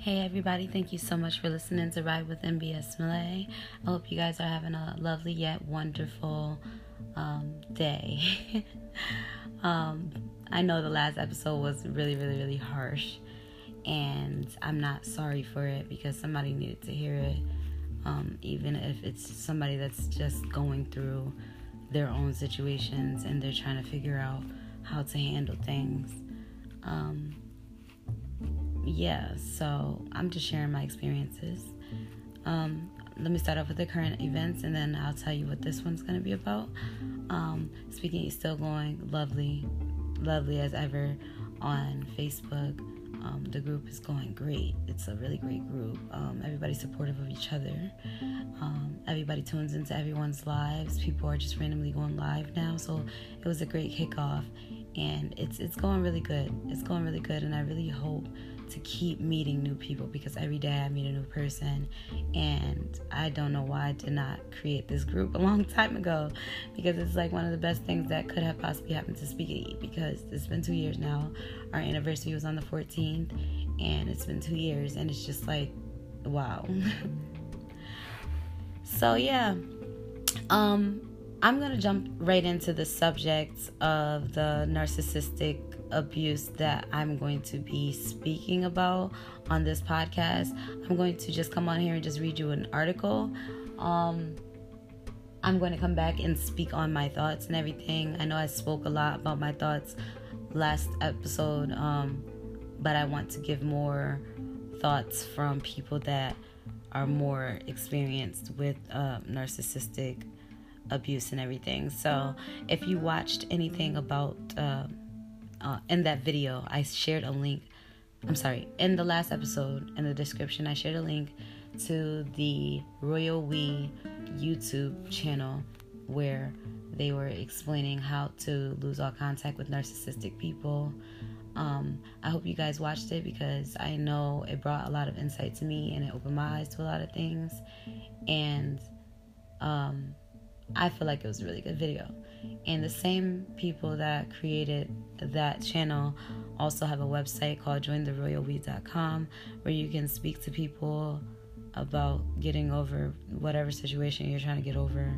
Hey everybody, thank you so much for listening to Ride with MBS Malay. I hope you guys are having a lovely yet wonderful um, day. um, I know the last episode was really, really, really harsh, and I'm not sorry for it because somebody needed to hear it, um, even if it's somebody that's just going through their own situations and they're trying to figure out how to handle things. Um, yeah, so I'm just sharing my experiences. Um, let me start off with the current events and then I'll tell you what this one's going to be about. Um, speaking is still going lovely, lovely as ever on Facebook. Um, the group is going great. It's a really great group. Um, everybody's supportive of each other. Um, everybody tunes into everyone's lives. People are just randomly going live now, so it was a great kickoff, and it's it's going really good. It's going really good, and I really hope to keep meeting new people because every day I meet a new person. And I don't know why I did not create this group a long time ago because it's like one of the best things that could have possibly happened to Speak because it's been two years now. Our anniversary was on the 14th, and it's been two years, and it's just like, wow. so, yeah. Um, I'm going to jump right into the subject of the narcissistic abuse that I'm going to be speaking about on this podcast. I'm going to just come on here and just read you an article. Um, I'm going to come back and speak on my thoughts and everything. I know I spoke a lot about my thoughts last episode, um, but I want to give more thoughts from people that are more experienced with uh, narcissistic abuse and everything. So, if you watched anything about uh, uh, in that video, I shared a link. I'm sorry, in the last episode, in the description, I shared a link to the Royal We YouTube channel where they were explaining how to lose all contact with narcissistic people. Um, I hope you guys watched it because I know it brought a lot of insight to me and it opened my eyes to a lot of things. And um, I feel like it was a really good video. And the same people that created that channel also have a website called jointheroyalwe.com where you can speak to people about getting over whatever situation you're trying to get over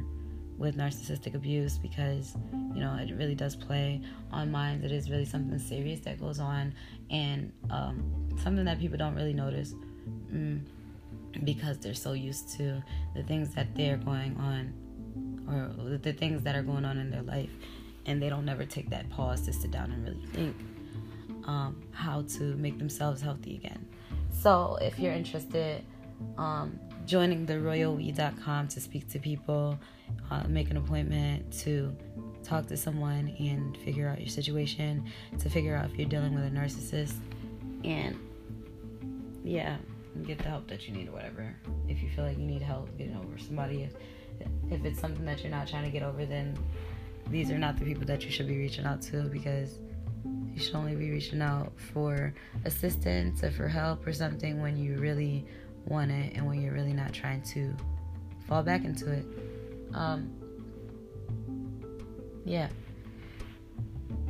with narcissistic abuse because you know it really does play on minds it is really something serious that goes on and um, something that people don't really notice mm, because they're so used to the things that they're going on or the things that are going on in their life and they don't never take that pause to sit down and really think um, how to make themselves healthy again. So if you're interested um, joining the royalwe.com to speak to people uh, make an appointment to talk to someone and figure out your situation to figure out if you're dealing with a narcissist and yeah get the help that you need or whatever. If you feel like you need help getting over somebody if it's something that you're not trying to get over, then these are not the people that you should be reaching out to because you should only be reaching out for assistance or for help or something when you really want it and when you're really not trying to fall back into it. Um, yeah.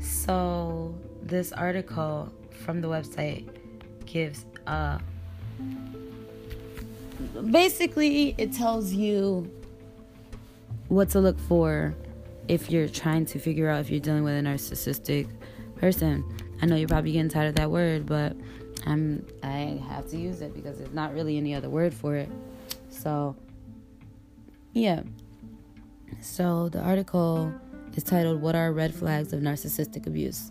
So this article from the website gives uh basically it tells you what to look for if you're trying to figure out if you're dealing with a narcissistic person. I know you're probably getting tired of that word, but I'm I have to use it because there's not really any other word for it. So yeah. So the article is titled What Are Red Flags of Narcissistic Abuse?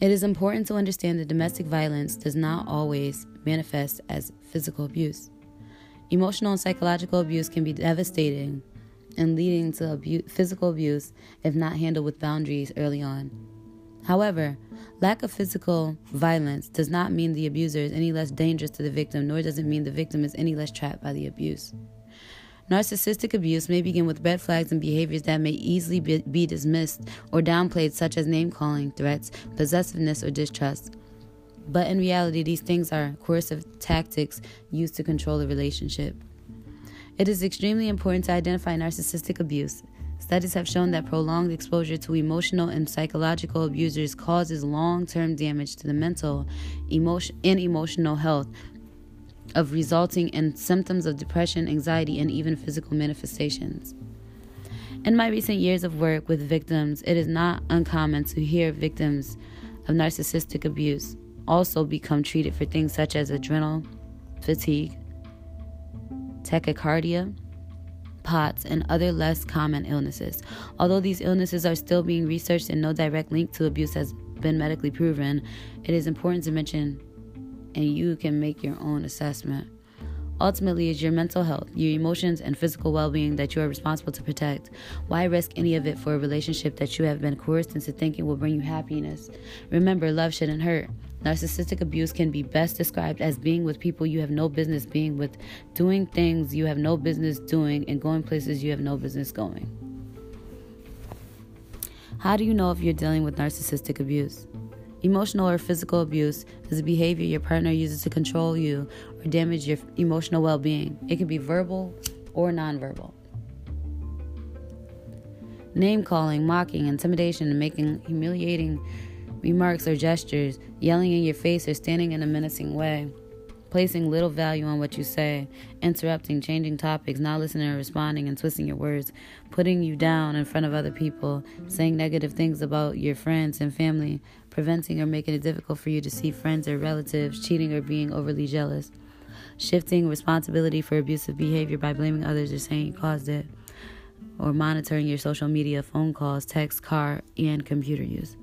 It is important to understand that domestic violence does not always manifest as physical abuse. Emotional and psychological abuse can be devastating and leading to abu- physical abuse if not handled with boundaries early on. However, lack of physical violence does not mean the abuser is any less dangerous to the victim, nor does it mean the victim is any less trapped by the abuse. Narcissistic abuse may begin with red flags and behaviors that may easily be, be dismissed or downplayed, such as name calling, threats, possessiveness, or distrust. But in reality, these things are coercive tactics used to control the relationship. It is extremely important to identify narcissistic abuse Studies have shown that prolonged exposure to emotional and psychological abusers causes long-term damage to the mental, emotion, and emotional health of resulting in symptoms of depression, anxiety, and even physical manifestations. In my recent years of work with victims, it is not uncommon to hear victims of narcissistic abuse also become treated for things such as adrenal fatigue, tachycardia, POTS, and other less common illnesses. Although these illnesses are still being researched and no direct link to abuse has been medically proven, it is important to mention and you can make your own assessment. Ultimately, it's your mental health, your emotions, and physical well being that you are responsible to protect. Why risk any of it for a relationship that you have been coerced into thinking will bring you happiness? Remember, love shouldn't hurt. Narcissistic abuse can be best described as being with people you have no business being with, doing things you have no business doing, and going places you have no business going. How do you know if you're dealing with narcissistic abuse? Emotional or physical abuse is a behavior your partner uses to control you or damage your emotional well being. It can be verbal or nonverbal. Name calling, mocking, intimidation, and making humiliating remarks or gestures, yelling in your face or standing in a menacing way, placing little value on what you say, interrupting, changing topics, not listening or responding, and twisting your words, putting you down in front of other people, saying negative things about your friends and family, preventing or making it difficult for you to see friends or relatives, cheating or being overly jealous, shifting responsibility for abusive behavior by blaming others or saying you caused it, or monitoring your social media, phone calls, text, car, and computer use.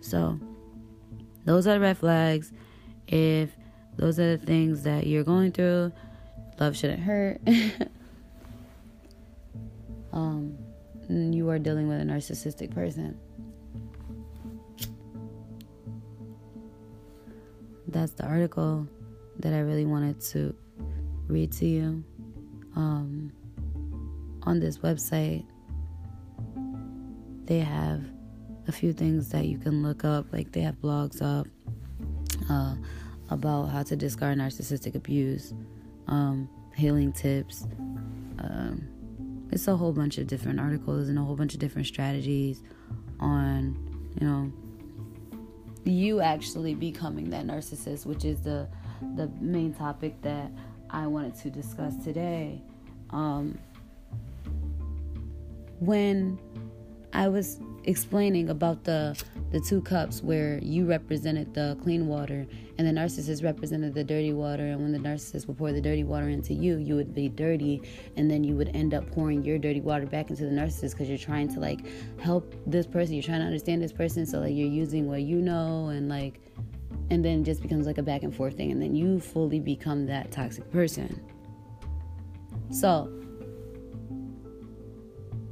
So, those are red flags. If those are the things that you're going through, love shouldn't hurt. um, you are dealing with a narcissistic person. That's the article that I really wanted to read to you. Um, on this website, they have a few things that you can look up. Like they have blogs up uh, about how to discard narcissistic abuse, um, healing tips. Um, it's a whole bunch of different articles and a whole bunch of different strategies on, you know, you actually becoming that narcissist, which is the the main topic that I wanted to discuss today. Um, when I was explaining about the the two cups where you represented the clean water and the narcissist represented the dirty water. And when the narcissist would pour the dirty water into you you would be dirty. And then you would end up pouring your dirty water back into the narcissist because you're trying to like help this person. You're trying to understand this person. So like you're using what you know and like and then it just becomes like a back and forth thing. And then you fully become that toxic person. So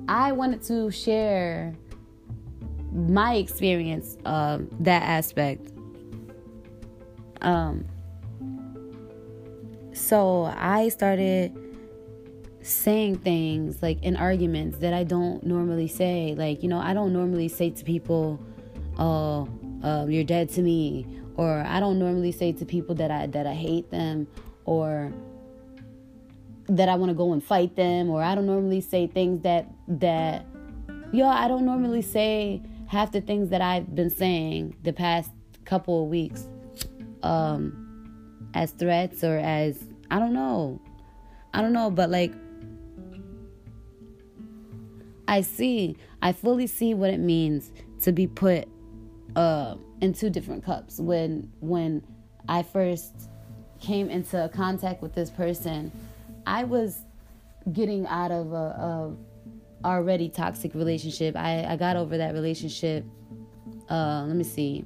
I wanted to share my experience of that aspect. Um, so I started saying things like in arguments that I don't normally say. Like, you know, I don't normally say to people, "Oh, uh, you're dead to me," or I don't normally say to people that I that I hate them, or that I want to go and fight them, or I don't normally say things that that yo, I don't normally say half the things that I've been saying the past couple of weeks um, as threats or as I don't know. I don't know, but like I see, I fully see what it means to be put uh, in two different cups. When when I first came into contact with this person, I was getting out of a, a already toxic relationship. I, I got over that relationship. Uh, let me see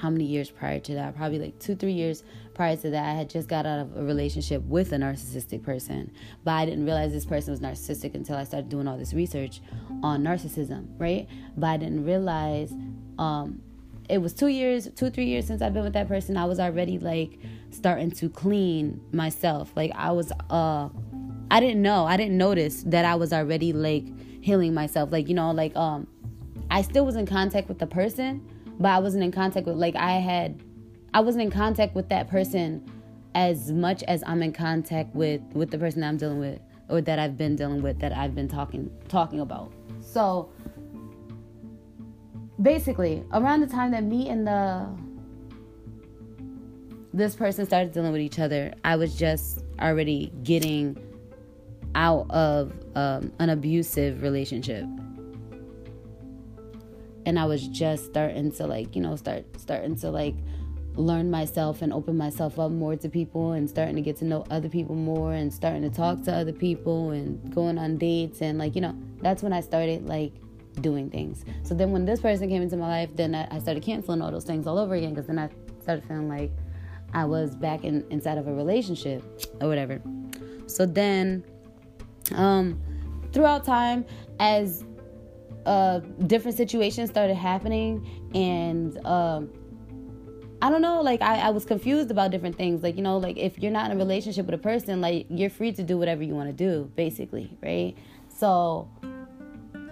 how many years prior to that. Probably like two, three years prior to that. I had just got out of a relationship with a narcissistic person, but I didn't realize this person was narcissistic until I started doing all this research on narcissism, right? But I didn't realize um, it was two years, two, three years since I've been with that person. I was already like starting to clean myself. Like I was, uh, I didn't know. I didn't notice that I was already like healing myself. Like, you know, like um I still was in contact with the person, but I wasn't in contact with like I had I wasn't in contact with that person as much as I'm in contact with with the person that I'm dealing with or that I've been dealing with that I've been talking talking about. So basically, around the time that me and the this person started dealing with each other, I was just already getting out of um, an abusive relationship. And I was just starting to like, you know, start starting to like learn myself and open myself up more to people and starting to get to know other people more and starting to talk to other people and going on dates and like, you know, that's when I started like doing things. So then when this person came into my life, then I, I started canceling all those things all over again because then I started feeling like I was back in inside of a relationship or whatever. So then, um, throughout time, as uh, different situations started happening, and um, I don't know, like I, I was confused about different things. Like, you know, like if you're not in a relationship with a person, like you're free to do whatever you want to do, basically, right? So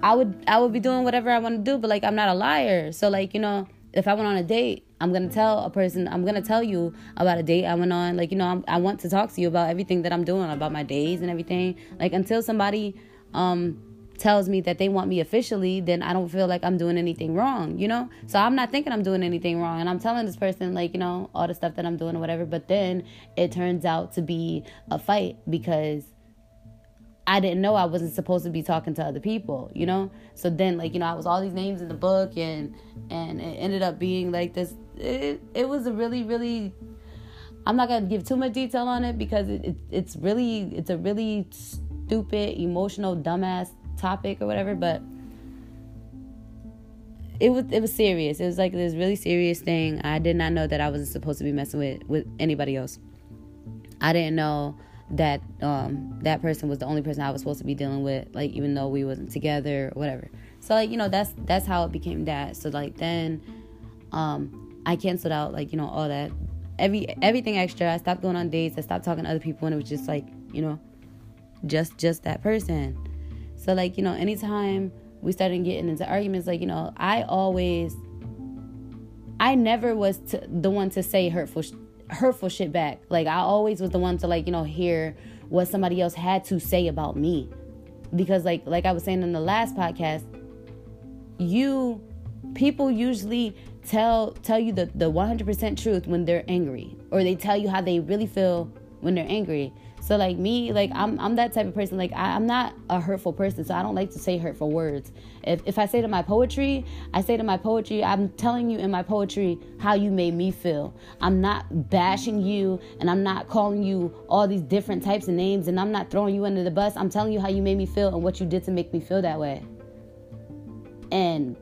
I would I would be doing whatever I want to do, but like I'm not a liar. So like, you know, if I went on a date, I'm gonna tell a person, I'm gonna tell you about a date I went on. Like, you know, I'm, i want to talk to you about everything that I'm doing, about my days and everything. Like, until somebody um, tells me that they want me officially, then I don't feel like I'm doing anything wrong, you know? So I'm not thinking I'm doing anything wrong. And I'm telling this person, like, you know, all the stuff that I'm doing or whatever. But then it turns out to be a fight because I didn't know I wasn't supposed to be talking to other people, you know? So then like, you know, I was all these names in the book and and it ended up being like this it it was a really really I'm not to give too much detail on it because it, it it's really it's a really stupid, emotional, dumbass topic or whatever, but it was it was serious. It was like this really serious thing. I did not know that I wasn't supposed to be messing with with anybody else. I didn't know that um, that person was the only person I was supposed to be dealing with, like even though we wasn't together or whatever. So like you know that's that's how it became that. So like then um, I canceled out like you know all that every everything extra. I stopped going on dates. I stopped talking to other people, and it was just like you know just just that person. So like you know anytime we started getting into arguments, like you know I always I never was to, the one to say hurtful hurtful shit back. Like I always was the one to like, you know, hear what somebody else had to say about me. Because like like I was saying in the last podcast, you people usually tell tell you the the 100% truth when they're angry or they tell you how they really feel when they're angry. So like me, like I'm I'm that type of person. Like I, am not a hurtful person, so I don't like to say hurtful words. If if I say to my poetry, I say to my poetry, I'm telling you in my poetry how you made me feel. I'm not bashing you and I'm not calling you all these different types of names and I'm not throwing you under the bus. I'm telling you how you made me feel and what you did to make me feel that way. And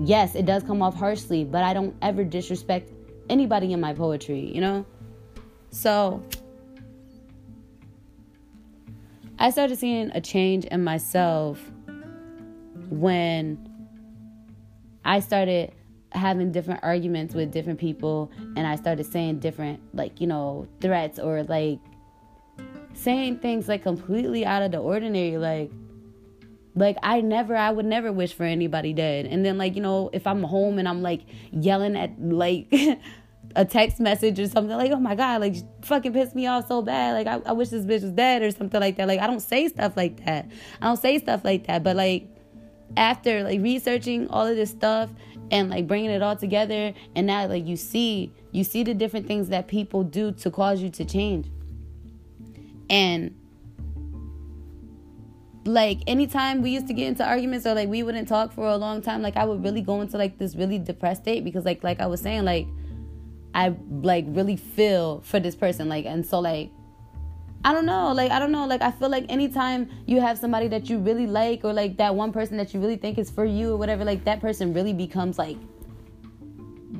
yes, it does come off harshly, but I don't ever disrespect anybody in my poetry, you know? So I started seeing a change in myself when I started having different arguments with different people and I started saying different like, you know, threats or like saying things like completely out of the ordinary like like I never I would never wish for anybody dead. And then like, you know, if I'm home and I'm like yelling at like a text message or something like, oh my God, like fucking pissed me off so bad. Like I, I wish this bitch was dead or something like that. Like I don't say stuff like that. I don't say stuff like that. But like after like researching all of this stuff and like bringing it all together and now like you see you see the different things that people do to cause you to change. And like anytime we used to get into arguments or like we wouldn't talk for a long time like i would really go into like this really depressed state because like like i was saying like I like really feel for this person. Like, and so like, I don't know, like I don't know, like I feel like anytime you have somebody that you really like or like that one person that you really think is for you or whatever, like that person really becomes like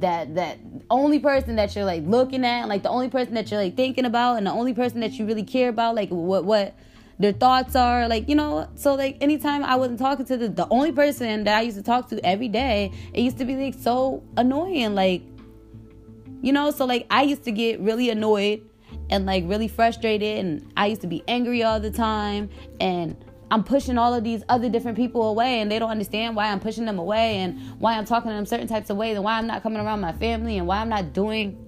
that that only person that you're like looking at, like the only person that you're like thinking about and the only person that you really care about, like what what their thoughts are like you know so like anytime i wasn't talking to the, the only person that i used to talk to every day it used to be like so annoying like you know, so like I used to get really annoyed and like really frustrated and I used to be angry all the time and I'm pushing all of these other different people away and they don't understand why I'm pushing them away and why I'm talking to them certain types of ways and why I'm not coming around my family and why I'm not doing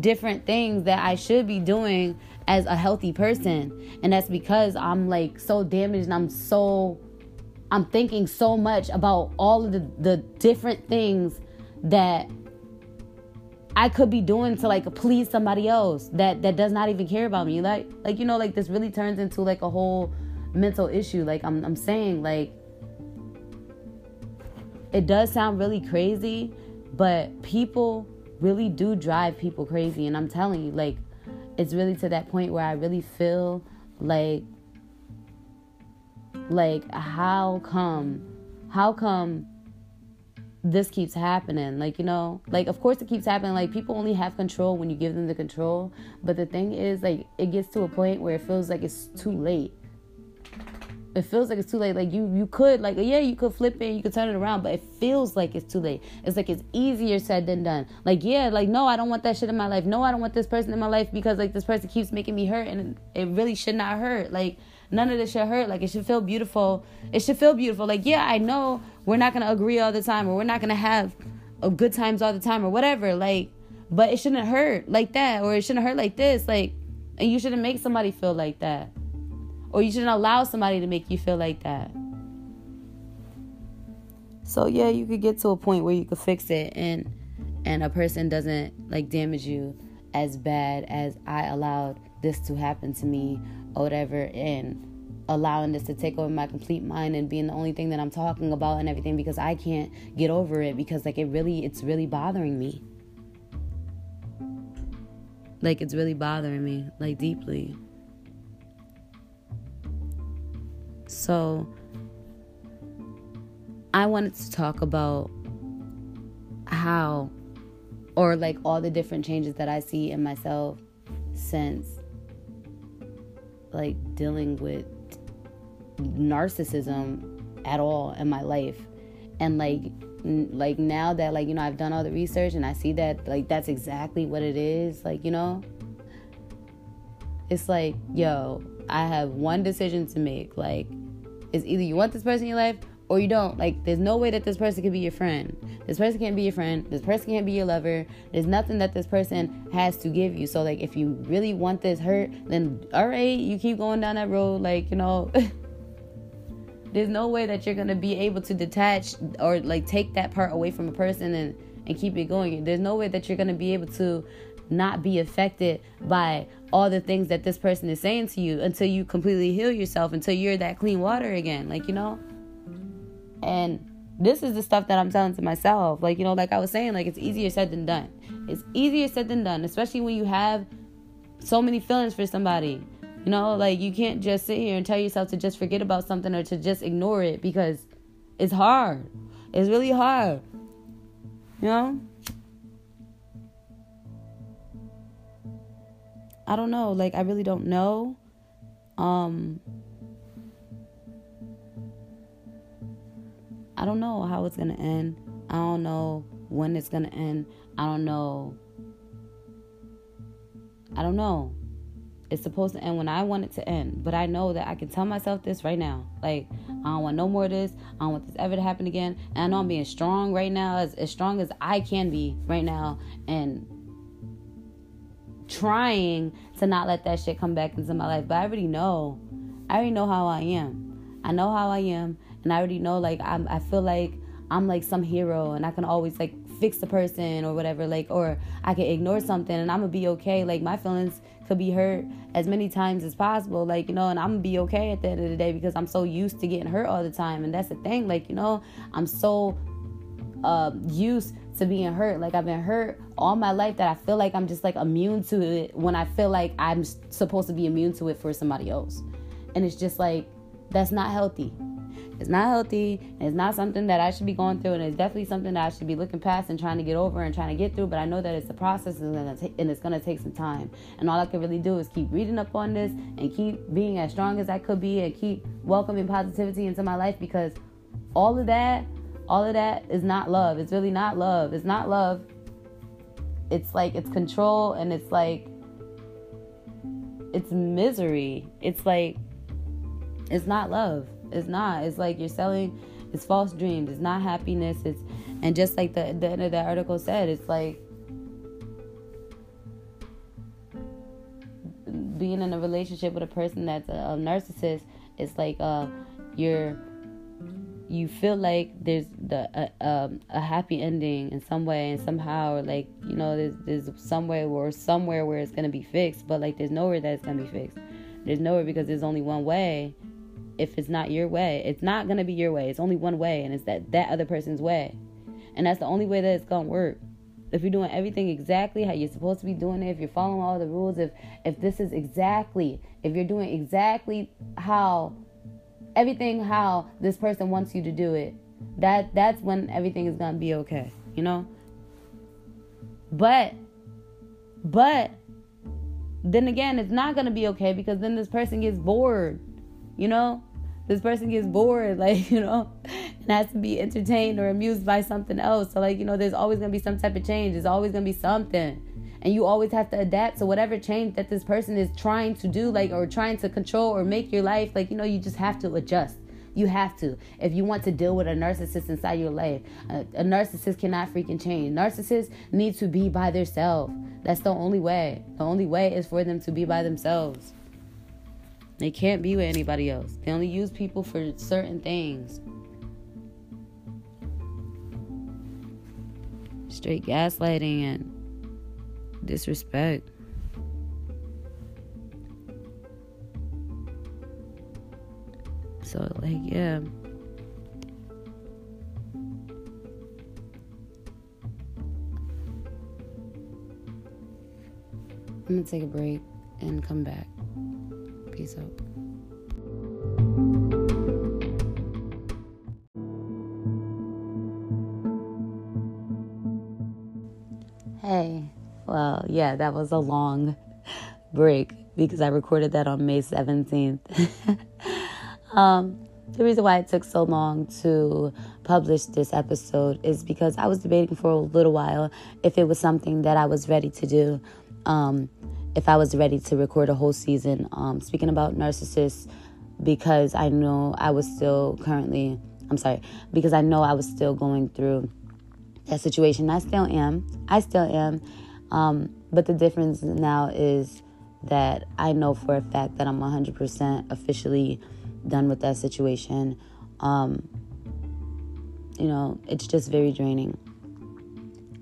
different things that I should be doing as a healthy person. And that's because I'm like so damaged and I'm so I'm thinking so much about all of the, the different things that I could be doing to like please somebody else that that does not even care about me. Like like you know like this really turns into like a whole mental issue. Like I'm I'm saying like it does sound really crazy, but people really do drive people crazy and I'm telling you like it's really to that point where I really feel like like how come how come this keeps happening. Like you know like of course it keeps happening. Like people only have control when you give them the control. But the thing is like it gets to a point where it feels like it's too late. It feels like it's too late. Like you you could like yeah you could flip it you could turn it around but it feels like it's too late. It's like it's easier said than done. Like yeah like no i don't want that shit in my life. No i don't want this person in my life because like this person keeps making me hurt and it really should not hurt. Like none of this should hurt. Like it should feel beautiful. It should feel beautiful. Like yeah i know we're not gonna agree all the time or we're not gonna have good times all the time or whatever like but it shouldn't hurt like that or it shouldn't hurt like this like and you shouldn't make somebody feel like that or you shouldn't allow somebody to make you feel like that. So yeah you could get to a point where you could fix it and and a person doesn't like damage you as bad as i allowed this to happen to me or whatever and allowing this to take over my complete mind and being the only thing that I'm talking about and everything because I can't get over it because like it really it's really bothering me. Like it's really bothering me like deeply. So I wanted to talk about how or like all the different changes that I see in myself since like dealing with narcissism at all in my life. And like n- like now that like you know I've done all the research and I see that like that's exactly what it is like you know? It's like yo I have one decision to make. Like is either you want this person in your life or you don't. Like there's no way that this person can be your friend. This person can't be your friend. This person can't be your lover. There's nothing that this person has to give you. So like if you really want this hurt then all right you keep going down that road like you know. There's no way that you're gonna be able to detach or like take that part away from a person and and keep it going. There's no way that you're gonna be able to not be affected by all the things that this person is saying to you until you completely heal yourself until you're that clean water again like you know and this is the stuff that I'm telling to myself like you know like I was saying like it's easier said than done it's easier said than done especially when you have so many feelings for somebody you know, like you can't just sit here and tell yourself to just forget about something or to just ignore it because it's hard. It's really hard. You know? I don't know. Like I really don't know. Um I don't know how it's going to end. I don't know when it's going to end. I don't know. I don't know. It's supposed to end when I want it to end. But I know that I can tell myself this right now. Like, I don't want no more of this. I don't want this ever to happen again. And I know I'm being strong right now, as, as strong as I can be right now. And trying to not let that shit come back into my life. But I already know. I already know how I am. I know how I am. And I already know, like, I'm, I feel like I'm like some hero and I can always, like, fix the person or whatever. Like, or I can ignore something and I'm to be okay. Like, my feelings could be hurt as many times as possible like you know and i'm gonna be okay at the end of the day because i'm so used to getting hurt all the time and that's the thing like you know i'm so uh, used to being hurt like i've been hurt all my life that i feel like i'm just like immune to it when i feel like i'm supposed to be immune to it for somebody else and it's just like that's not healthy it's not healthy. it's not something that I should be going through. And it's definitely something that I should be looking past and trying to get over and trying to get through. But I know that it's a process and it's going to take some time. And all I can really do is keep reading up on this and keep being as strong as I could be and keep welcoming positivity into my life because all of that, all of that is not love. It's really not love. It's not love. It's like it's control and it's like it's misery. It's like it's not love. It's not. It's like you're selling. It's false dreams. It's not happiness. It's and just like the the end of that article said, it's like being in a relationship with a person that's a, a narcissist, it's like uh, you're you feel like there's the uh, um, a happy ending in some way and somehow or like you know there's there's somewhere or somewhere where it's gonna be fixed but like there's nowhere that it's gonna be fixed there's nowhere because there's only one way if it's not your way it's not gonna be your way. It's only one way and it's that that other person's way. And that's the only way that it's gonna work. If you're doing everything exactly how you're supposed to be doing it if you're following all the rules if if this is exactly if you're doing exactly how everything how this person wants you to do it that that's when everything is gonna be okay you know? But but then again it's not gonna be okay because then this person gets bored you know? This person gets bored like you know and has to be entertained or amused by something else. So like you know there's always gonna be some type of change. There's always gonna be something. And you always have to adapt to whatever change that this person is trying to do like or trying to control or make your life. Like you know you just have to adjust. You have to. If you want to deal with a narcissist inside your life a, a narcissist cannot freaking change. Narcissists need to be by themselves that's the only way. The only way is for them to be by themselves they can't be with anybody else they only use people for certain things straight gaslighting and disrespect. So, like, yeah. I'm gonna take a break and come back. Peace out. Hey. Well, yeah, that was a long break because I recorded that on May 17th. um, the reason why it took so long to publish this episode is because I was debating for a little while if it was something that I was ready to do. Um, if I was ready to record a whole season. Um, speaking about narcissists, because I know I was still currently, I'm sorry, because I know I was still going through that situation. I still am. I still am. Um, but the difference now is that I know for a fact that I'm 100% officially done with that situation. Um, you know, it's just very draining.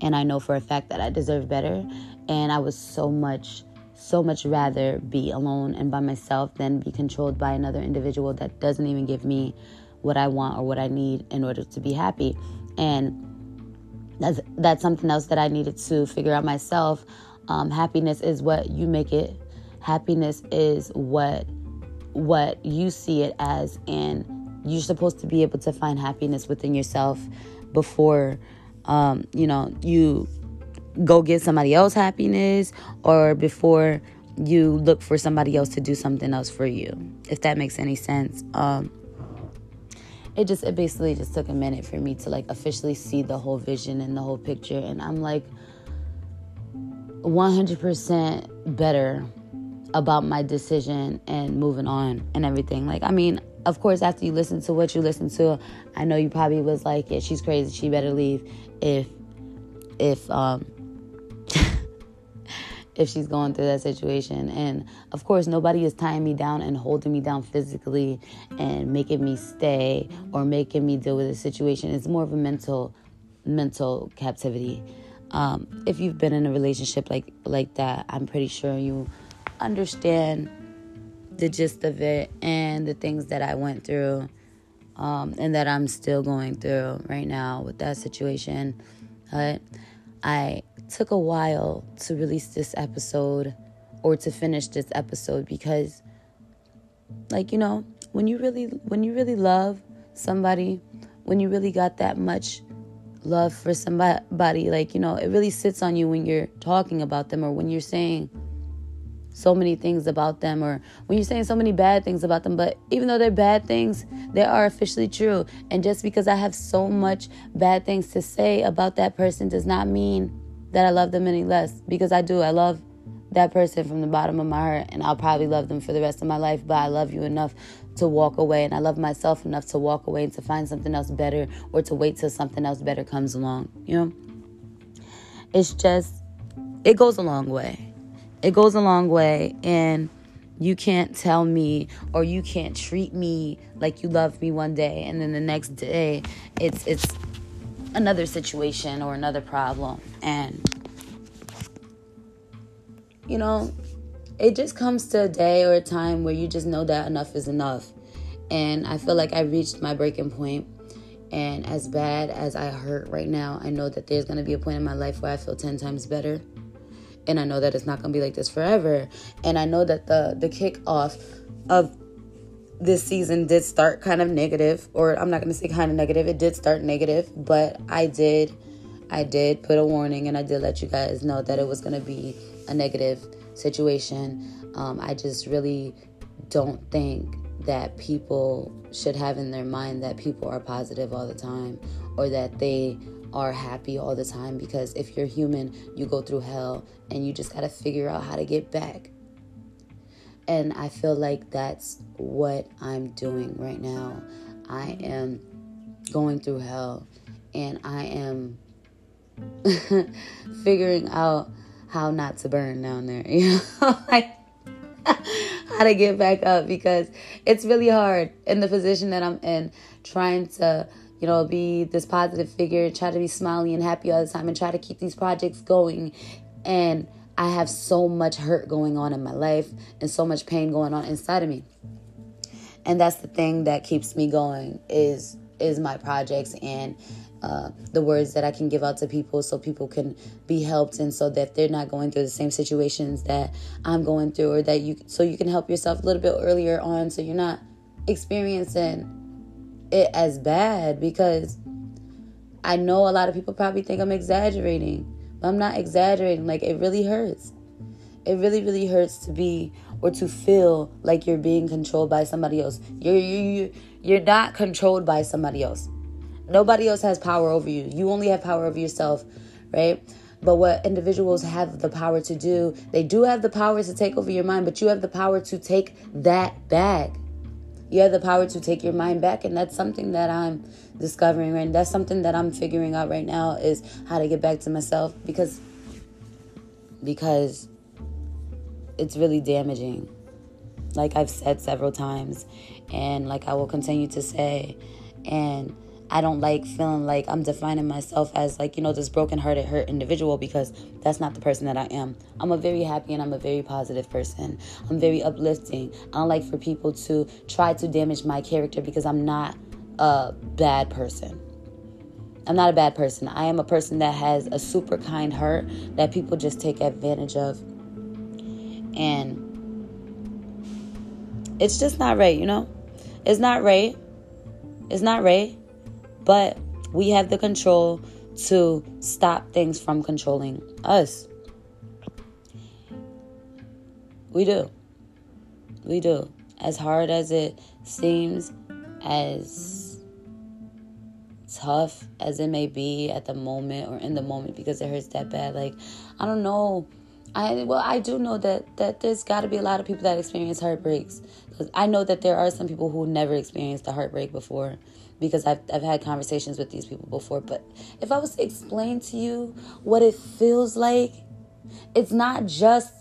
And I know for a fact that I deserve better. And I was so much, so much rather be alone and by myself than be controlled by another individual that doesn't even give me what I want or what I need in order to be happy. And that's that's something else that I needed to figure out myself. Um, happiness is what you make it. Happiness is what what you see it as, and you're supposed to be able to find happiness within yourself before um, you know you go get somebody else happiness or before you look for somebody else to do something else for you if that makes any sense. Um, it just it basically just took a minute for me to like officially see the whole vision and the whole picture and i'm like 100% better about my decision and moving on and everything. Like i mean of course after you listen to what you listen to i know you probably was like yeah she's crazy. She better leave if if um if she's going through that situation. And of course, nobody is tying me down and holding me down physically and making me stay or making me deal with the situation. It's more of a mental mental captivity. Um, if you've been in a relationship like like that, I'm pretty sure you understand the gist of it and the things that I went through um, and that I'm still going through right now with that situation. But I took a while to release this episode or to finish this episode because like you know when you really when you really love somebody when you really got that much love for somebody like you know it really sits on you when you're talking about them or when you're saying so many things about them or when you're saying so many bad things about them. But even though they're bad things they are officially true. And just because i have so much bad things to say about that person does not mean that I love them any less because I do. I love that person from the bottom of my heart and I'll probably love them for the rest of my life, but I love you enough to walk away and I love myself enough to walk away and to find something else better or to wait till something else better comes along, you know? It's just it goes a long way. It goes a long way and you can't tell me or you can't treat me like you love me one day and then the next day it's it's another situation or another problem and you know it just comes to a day or a time where you just know that enough is enough and i feel like i reached my breaking point. and as bad as i hurt right now i know that there's going to be a point in my life where i feel 10 times better and I know that it's not going to be like this forever. And I know that the the kickoff of this season did start kind of negative, or I'm not going to say kind of negative. It did start negative, but I did I did put a warning and I did let you guys know that it was going to be a negative situation. Um, I just really don't think that people should have in their mind that people are positive all the time or that they are happy all the time because if you're human, you go through hell and you just got to figure out how to get back. And I feel like that's what I'm doing right now. I am going through hell and I am figuring out how not to burn down there. You know, like how to get back up because it's really hard in the position that I'm in trying to you know, be this positive figure, try to be smiley and happy all the time, and try to keep these projects going. And I have so much hurt going on in my life and so much pain going on inside of me. And that's the thing that keeps me going is is my projects and uh, the words that I can give out to people so people can be helped and so that they're not going through the same situations that I'm going through or that you so you can help yourself a little bit earlier on so you're not experiencing it as bad because I know a lot of people probably think I'm exaggerating, but I'm not exaggerating. Like, it really hurts. It really, really hurts to be or to feel like you're being controlled by somebody else. You're, you, you're not controlled by somebody else. Nobody else has power over you. You only have power over yourself, right? But what individuals have the power to do, they do have the power to take over your mind, but you have the power to take that back. You have the power to take your mind back, and that's something that I'm discovering right. That's something that I'm figuring out right now is how to get back to myself because because it's really damaging. Like I've said several times, and like I will continue to say, and I don't like feeling like I'm defining myself as like, you know, this broken-hearted, hurt individual because that's not the person that I am. I'm a very happy and I'm a very positive person. I'm very uplifting. I don't like for people to try to damage my character because I'm not a bad person. I'm not a bad person. I am a person that has a super kind heart that people just take advantage of. And it's just not right, you know? It's not right. It's not right. But we have the control to stop things from controlling us. We do. We do. As hard as it seems, as tough as it may be at the moment or in the moment because it hurts that bad. Like, I don't know. I well, I do know that that there's got to be a lot of people that experience heartbreaks. Because I know that there are some people who never experienced a heartbreak before, because I've, I've had conversations with these people before. But if I was to explain to you what it feels like, it's not just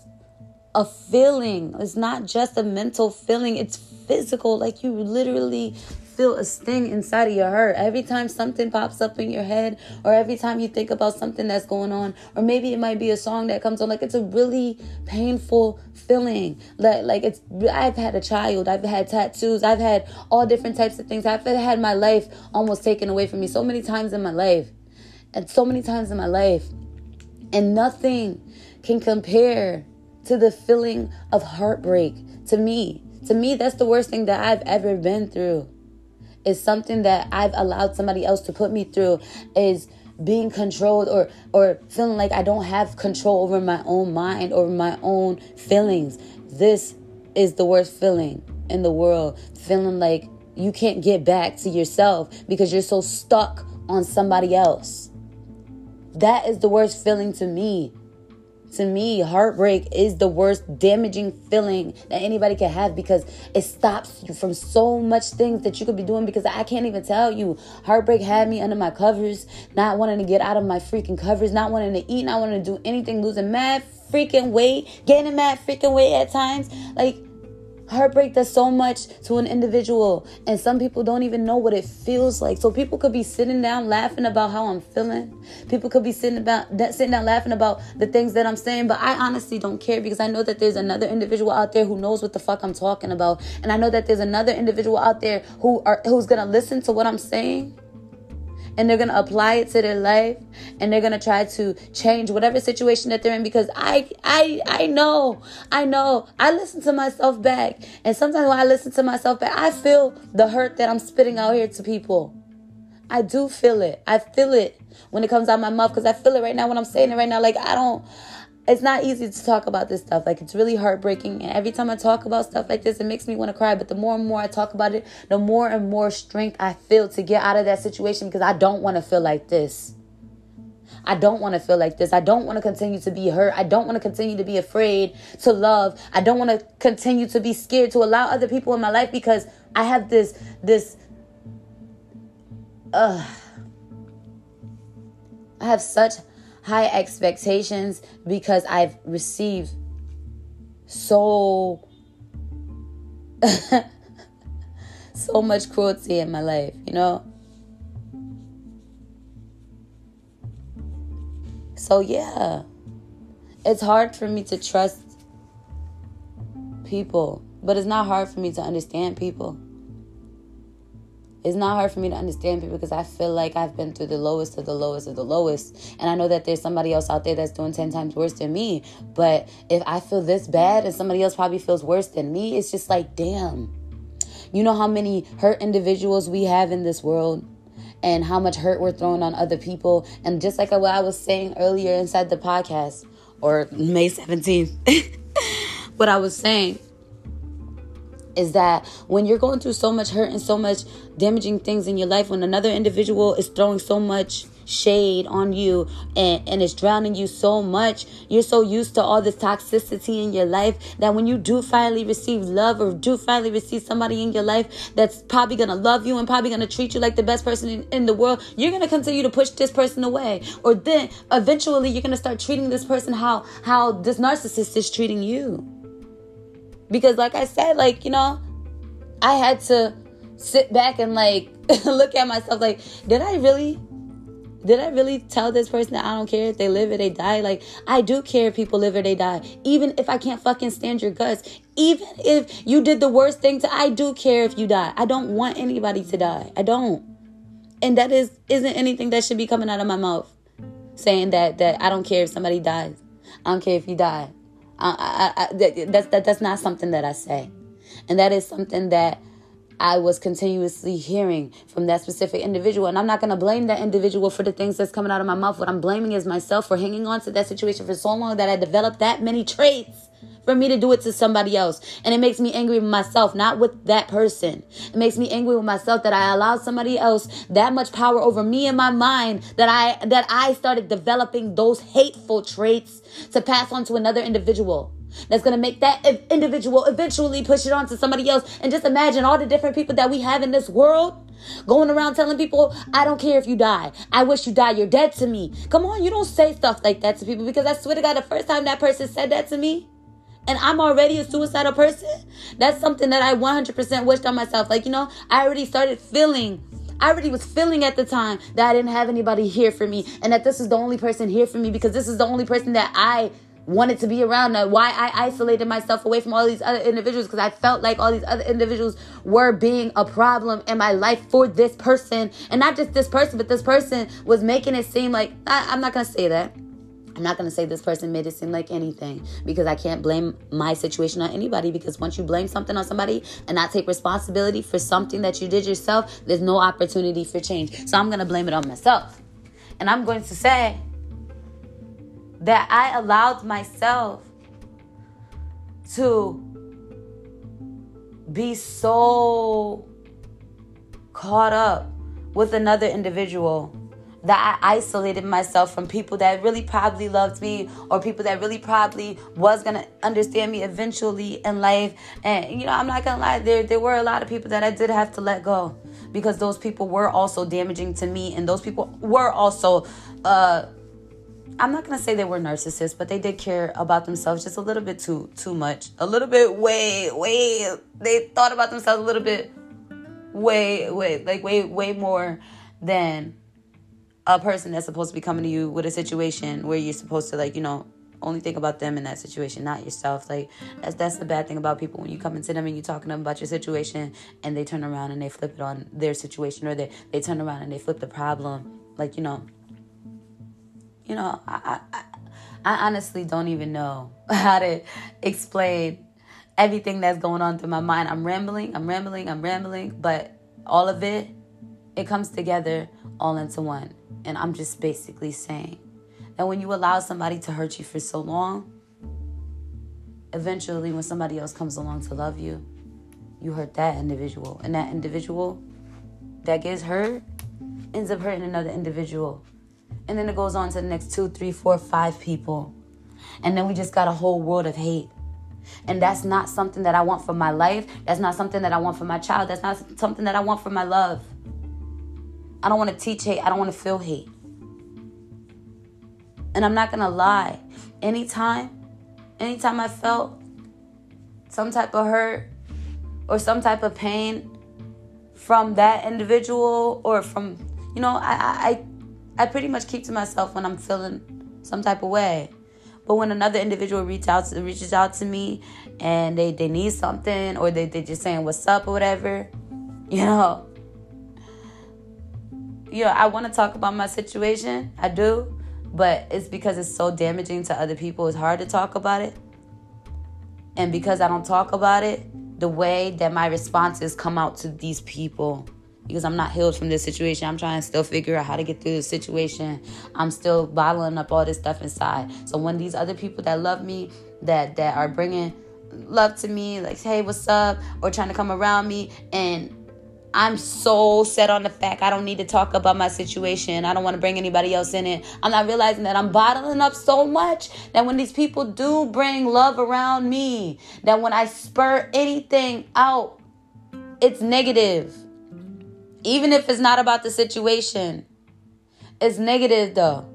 a feeling, it's not just a mental feeling, it's physical. Like you literally feel a sting inside of your heart. Every time something pops up in your head or every time you think about something that's going on or maybe it might be a song that comes on like it's a really painful feeling. Like like it's I've had a child. I've had tattoos. I've had all different types of things. I've had my life almost taken away from me so many times in my life. And so many times in my life. And nothing can compare to the feeling of heartbreak to me. To me that's the worst thing that I've ever been through is something that I've allowed somebody else to put me through is being controlled or or feeling like I don't have control over my own mind or my own feelings. This is the worst feeling in the world. Feeling like you can't get back to yourself because you're so stuck on somebody else. That is the worst feeling to me to me, heartbreak is the worst damaging feeling that anybody can have because it stops you from so much things that you could be doing. Because I can't even tell you, heartbreak had me under my covers, not wanting to get out of my freaking covers, not wanting to eat, not wanting to do anything, losing mad freaking weight, gaining mad freaking weight at times. Like, Heartbreak does so much to an individual, and some people don't even know what it feels like. So people could be sitting down laughing about how I'm feeling. People could be sitting about sitting down laughing about the things that I'm saying, but I honestly don't care because I know that there's another individual out there who knows what the fuck I'm talking about, and I know that there's another individual out there who are who's gonna listen to what I'm saying and they're going to apply it to their life and they're going to try to change whatever situation that they're in because I I I know. I know. I listen to myself back and sometimes when I listen to myself back, I feel the hurt that I'm spitting out here to people. I do feel it. I feel it when it comes out my mouth because I feel it right now when I'm saying it right now like I don't it's not easy to talk about this stuff. Like it's really heartbreaking. And every time I talk about stuff like this, it makes me want to cry. But the more and more I talk about it, the more and more strength I feel to get out of that situation because I don't want to feel like this. I don't want to feel like this. I don't want to continue to be hurt. I don't want to continue to be afraid to love. I don't want to continue to be scared to allow other people in my life because I have this this uh I have such high expectations because I've received so so much cruelty in my life, you know? So yeah. It's hard for me to trust people, but it's not hard for me to understand people it's not hard for me to understand people because I feel like I've been through the lowest of the lowest of the lowest. And I know that there's somebody else out there that's doing 10 times worse than me. But if I feel this bad and somebody else probably feels worse than me, it's just like, damn. You know how many hurt individuals we have in this world? And how much hurt we're throwing on other people. And just like what I was saying earlier inside the podcast, or May 17th, what I was saying is that when you're going through so much hurt and so much damaging things in your life, when another individual is throwing so much shade on you and, and it's drowning you so much, you're so used to all this toxicity in your life that when you do finally receive love or do finally receive somebody in your life that's probably gonna love you and probably gonna treat you like the best person in, in the world, you're gonna continue to push this person away. Or then eventually you're gonna start treating this person how how this narcissist is treating you. Because, like I said, like, you know, I had to sit back and like look at myself like, did I really did I really tell this person that I don't care if they live or they die? Like, I do care if people live or they die. Even if I can't fucking stand your guts. Even if you did the worst thing to I do care if you die. I don't want anybody to die. I don't. And that is isn't anything that should be coming out of my mouth. Saying that that I don't care if somebody dies. I don't care if you die. I, I, that's that, that's not something that I say, and that is something that I was continuously hearing from that specific individual. And I'm not going to blame that individual for the things that's coming out of my mouth. What I'm blaming is myself for hanging on to that situation for so long that I developed that many traits for me to do it to somebody else. And it makes me angry with myself, not with that person. It makes me angry with myself that I allowed somebody else that much power over me and my mind that I that I started developing those hateful traits to pass on to another individual that's going to make that individual eventually push it on to somebody else. And just imagine all the different people that we have in this world going around telling people, I don't care if you die. I wish you die. You're dead to me. Come on, you don't say stuff like that to people because I swear to God, the first time that person said that to me, and I'm already a suicidal person, that's something that I 100% wished on myself. Like, you know, I already started feeling I already was feeling at the time that I didn't have anybody here for me and that this is the only person here for me because this is the only person that I wanted to be around. That why I isolated myself away from all these other individuals because I felt like all these other individuals were being a problem in my life for this person and not just this person but this person was making it seem like I, I'm not gonna say that I'm not going to say this person made it seem like anything because I can't blame my situation on anybody because once you blame something on somebody and not take responsibility for something that you did yourself, there's no opportunity for change. So I'm going to blame it on myself. And I'm going to say that I allowed myself to be so caught up with another individual that I isolated myself from people that really probably loved me or people that really probably was gonna understand me eventually in life. And you know, I'm not gonna lie, there there were a lot of people that I did have to let go because those people were also damaging to me and those people were also uh I'm not gonna say they were narcissists, but they did care about themselves just a little bit too too much. A little bit way way they thought about themselves a little bit way way like way way more than a person that's supposed to be coming to you with a situation where you're supposed to like you know only think about them in that situation, not yourself. Like that's that's the bad thing about people when you come into them and you talking to them about your situation and they turn around and they flip it on their situation or they they turn around and they flip the problem. Like you know, you know, I, I, I honestly don't even know how to explain everything that's going on through my mind. I'm rambling, I'm rambling, I'm rambling, but all of it, it comes together all into one. And I'm just basically saying that when you allow somebody to hurt you for so long, eventually when somebody else comes along to love you, you hurt that individual. And that individual that gets hurt ends up hurting another individual. And then it goes on to the next two, three, four, five people. And then we just got a whole world of hate. And that's not something that I want for my life. That's not something that I want for my child. That's not something that I want for my love. I don't want to teach hate. I don't want to feel hate. And I'm not going to lie. Anytime, anytime I felt some type of hurt or some type of pain from that individual or from, you know, I, I, I pretty much keep to myself when I'm feeling some type of way. But when another individual reach out to, reaches out to me and they, they need something or they, they just saying what's up or whatever, you know, you know, I want to talk about my situation. I do. But it's because it's so damaging to other people, it's hard to talk about it. And because I don't talk about it, the way that my responses come out to these people because I'm not healed from this situation. I'm trying to still figure out how to get through the situation. I'm still bottling up all this stuff inside. So when these other people that love me, that that are bringing love to me, like hey, what's up, or trying to come around me, and I'm so set on the fact I don't need to talk about my situation. I don't want to bring anybody else in it. I'm not realizing that I'm bottling up so much that when these people do bring love around me, that when I spur anything out, it's negative. Even if it's not about the situation, it's negative though.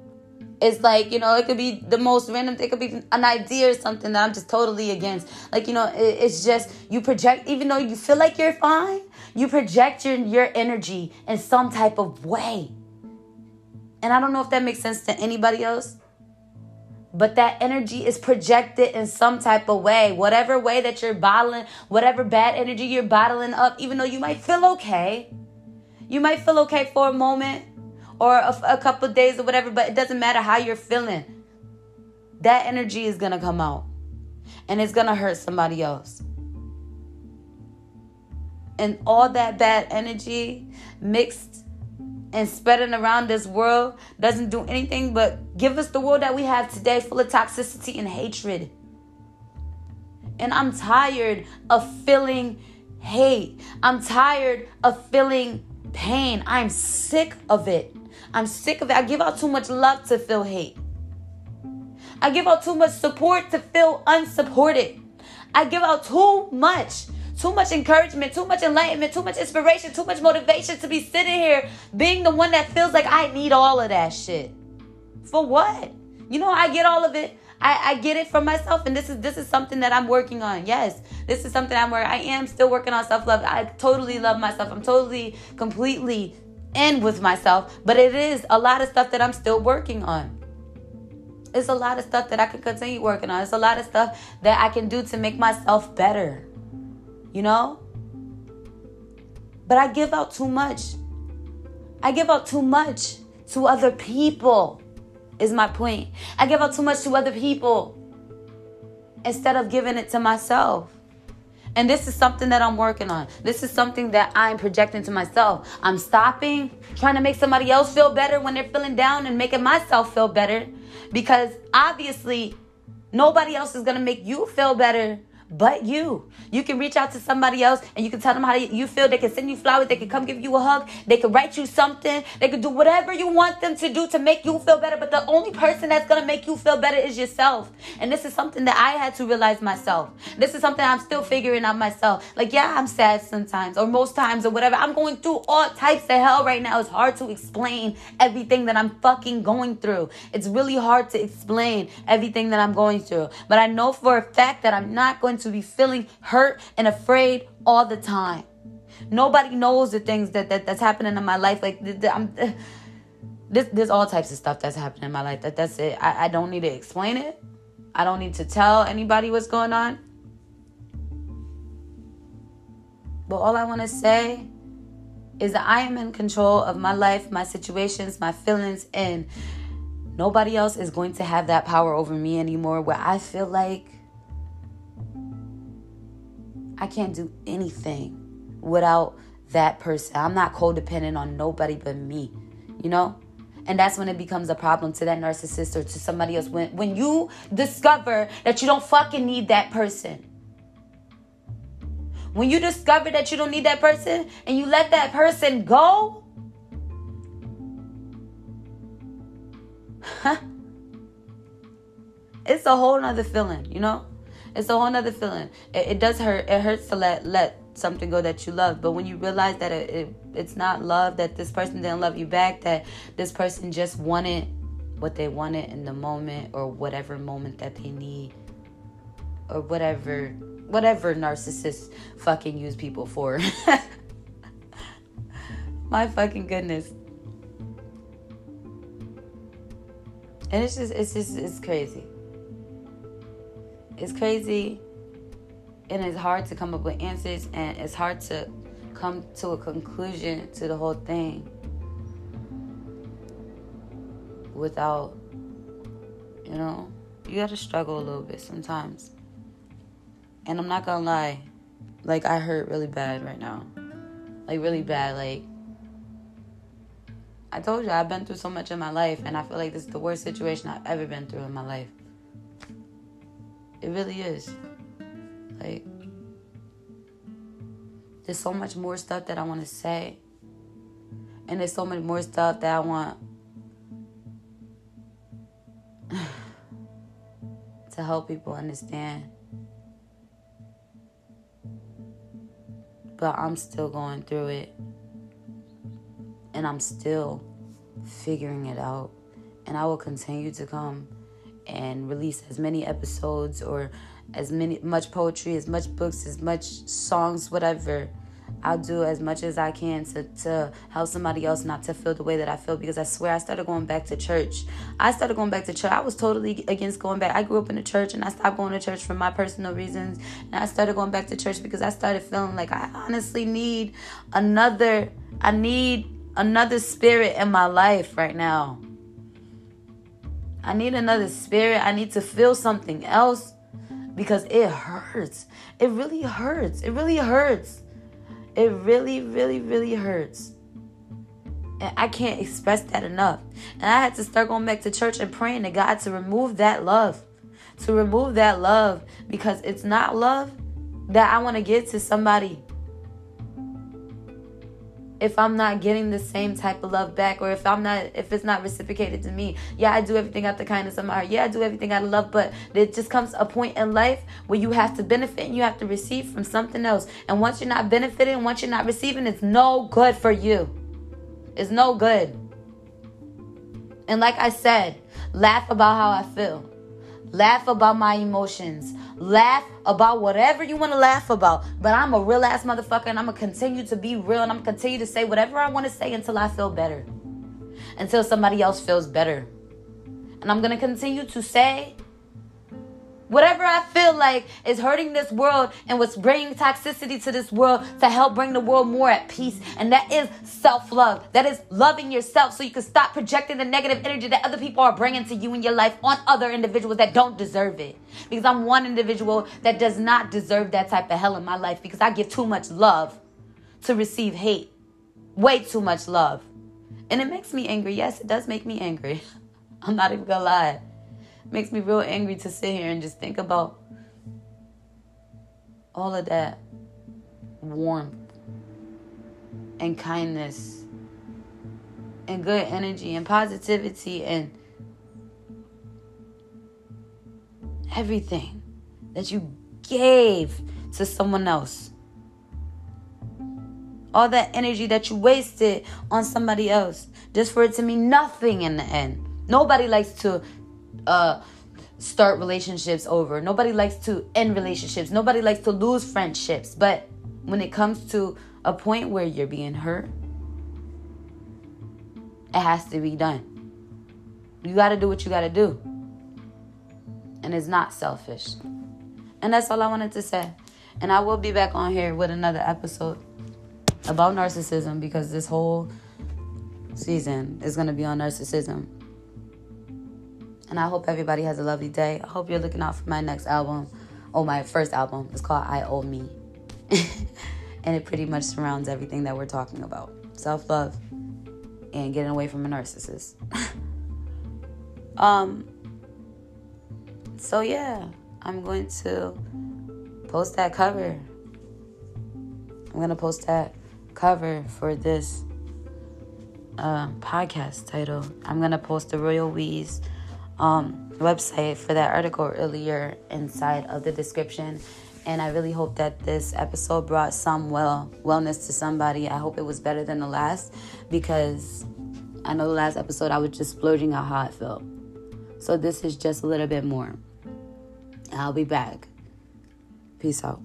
It's like, you know, it could be the most random thing. It could be an idea or something that I'm just totally against. Like, you know, it, it's just you project, even though you feel like you're fine, you project your, your energy in some type of way. And I don't know if that makes sense to anybody else, but that energy is projected in some type of way. Whatever way that you're bottling, whatever bad energy you're bottling up, even though you might feel okay, you might feel okay for a moment or a, a couple days or whatever, but it doesn't matter how you're feeling. That energy is to come out and it's to hurt somebody else. And all that bad energy mixed and spreading around this world doesn't do anything but give us the world that we have today full of toxicity and hatred. And I'm tired of feeling hate. I'm tired of feeling pain. I'm sick of it. I'm sick of it. I give out too much love to feel hate. I give out too much support to feel unsupported. I give out too much, too much encouragement, too much enlightenment, too much inspiration, too much motivation to be sitting here being the one that feels like I need all of that shit. For what? You know, I get all of it. I, I get it from myself, and this is this is something that I'm working on. Yes, this is something I'm where I am still working on self love. I totally love myself. I'm totally, completely in with myself, but it is a lot of stuff that I'm still working on. It's a lot of stuff that I can continue working on. It's a lot of stuff that I can do to make myself better. You know? But I give out too much. I give out too much to other people, is my point. I give out too much to other people instead of giving it to myself. And this is something that I'm working on. This is something that I'm projecting to myself. I'm stopping trying to make somebody else feel better when they're feeling down and making myself feel better because obviously nobody else is going to make you feel better but you. You can reach out to somebody else and you can tell them how you feel. They can send you flowers. They can come give you a hug. They can write you something. They can do whatever you want them to do to make you feel better. But the only person that's going to make you feel better is yourself. And this is something that I had to realize myself. This is something I'm still figuring out myself. Like, yeah, I'm sad sometimes or most times or whatever. I'm going through all types of hell right now. It's hard to explain everything that I'm fucking going through. It's really hard to explain everything that I'm going through. But I know for a fact that I'm not going to be feeling hurt and afraid all the time. Nobody knows the things that, that that's happening in my life. Like I'm, this, there's all types of stuff that's happening in my life. That that's it. I, I don't need to explain it. I don't need to tell anybody what's going on. But all I want to say is that I am in control of my life, my situations, my feelings, and nobody else is going to have that power over me anymore where I feel like I can't do anything without that person. I'm not codependent on nobody but me, you know? And that's when it becomes a problem to that narcissist or to somebody else. When, when you discover that you don't fucking need that person. When you discover that you don't need that person and you let that person go, it's a whole nother feeling, you know? It's a whole nother feeling. It, it, does hurt. It hurts to let let something go that you love. But when you realize that it, it it's not love, that this person didn't love you back, that this person just wanted what they wanted in the moment or whatever moment that they need or whatever whatever narcissists fucking use people for. My fucking goodness. And it's just it's just it's crazy it's crazy and it's hard to come up with answers and it's hard to come to a conclusion to the whole thing without you know you gotta struggle a little bit sometimes. And i'm not gonna lie like i hurt really bad right now. Like really bad like i told you i've been through so much in my life and i feel like this is the worst situation i've ever been through in my life it really is. Like, there's so much more stuff that I want to say. And there's so much more stuff that I want to help people understand. But I'm still going through it. And I'm still figuring it out. And I will continue to come and release as many episodes or as many much poetry, as much books, as much songs, whatever. I'll do as much as I can to, to help somebody else not to feel the way that I feel because I swear I started going back to church. I started going back to church. I was totally against going back. I grew up in the church and I stopped going to church for my personal reasons. And I started going back to church because I started feeling like I honestly need another, I need another spirit in my life right now. I need another spirit. I need to feel something else because it hurts. It really hurts. It really hurts. It really, really, really hurts. And I can't express that enough. And I had to start going back to church and praying to God to remove that love. To remove that love because it's not love that I want to give to somebody if I'm not getting the same type of love back or if I'm not if it's not reciprocated to me. Yeah, I do everything out the kindness of my heart. Yeah, I do everything out of love, but there just comes a point in life where you have to benefit and you have to receive from something else. And once you're not benefiting, once you're not receiving, it's no good for you. It's no good. And like I said, laugh about how I feel. Laugh about my emotions. Laugh about whatever you want to laugh about. But I'm a real ass motherfucker and I'm going to continue to be real and I'm going to continue to say whatever I want to say until I feel better. Until somebody else feels better. And I'm going to continue to say Whatever I feel like is hurting this world and what's bringing toxicity to this world to help bring the world more at peace. And that is self love. That is loving yourself so you can stop projecting the negative energy that other people are bringing to you in your life on other individuals that don't deserve it. Because I'm one individual that does not deserve that type of hell in my life because I give too much love to receive hate. Way too much love. And it makes me angry. Yes, it does make me angry. I'm not even gonna lie. Makes me real angry to sit here and just think about, all of that warmth and kindness and good energy and positivity and everything that you gave to someone else. All that energy that you wasted on somebody else just for it to mean nothing in the end. Nobody likes to uh, start relationships over. Nobody likes to end relationships. Nobody likes to lose friendships. But when it comes to a point where you're being hurt, it has to be done. You got to do what you got to do. And it's not selfish. And that's all I wanted to say. And I will be back on here with another episode about narcissism because this whole season is going to be on narcissism. And I hope everybody has a lovely day. I hope you're looking out for my next album. Oh, my first album. It's called I Owe Me. and it pretty much surrounds everything that we're talking about self love and getting away from a narcissist. um, so, yeah, I'm going to post that cover. I'm going to post that cover for this uh, podcast title. I'm going to post the Royal We's um, website for that article earlier inside of the description and I really hope that this episode brought some well wellness to somebody. I hope it was better than the last because I know the last episode I was just splurging out how I felt. So this is just a little bit more. I'll be back. Peace out.